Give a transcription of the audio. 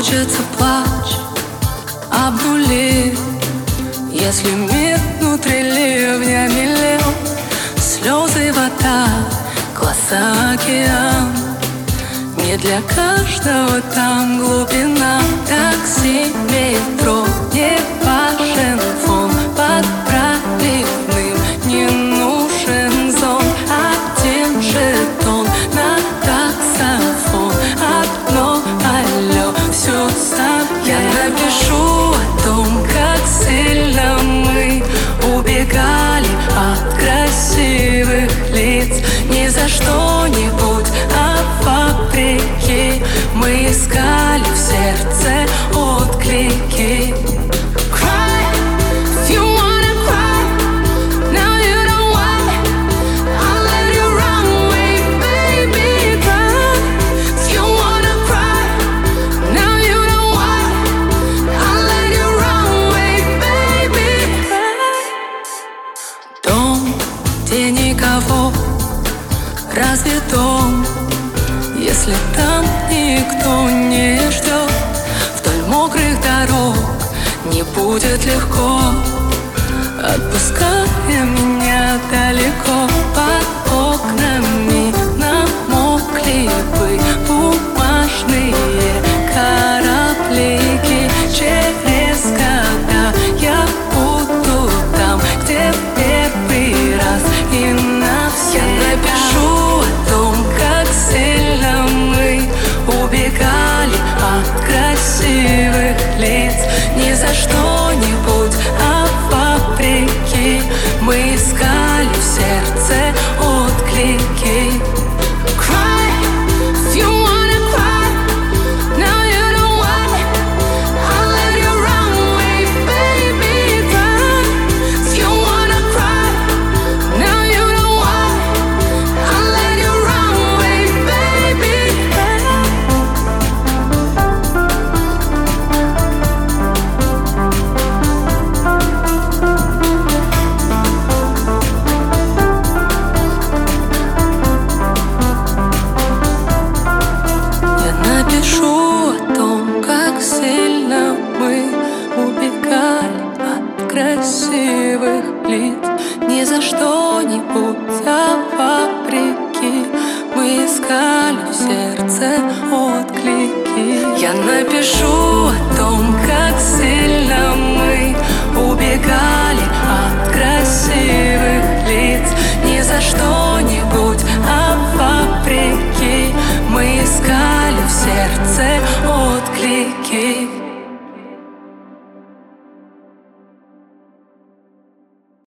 хочется плач обнулить Если мир внутри ливня мелел Слезы, вода, глаза, океан. Не для каждого там за что-нибудь, а вопреки Мы искали разве дом, если там никто не ждет? Вдоль мокрых дорог не будет легко, отпуская меня далеко красивых лиц. Ни за что-нибудь, а вопреки. Мы искали в сердце отклики. Cry Я напишу о том, как сильно мы убегали от красивых лиц. Ни за что-нибудь, а вопреки. Мы искали в сердце отклики. Я напишу о том, как сильно breaking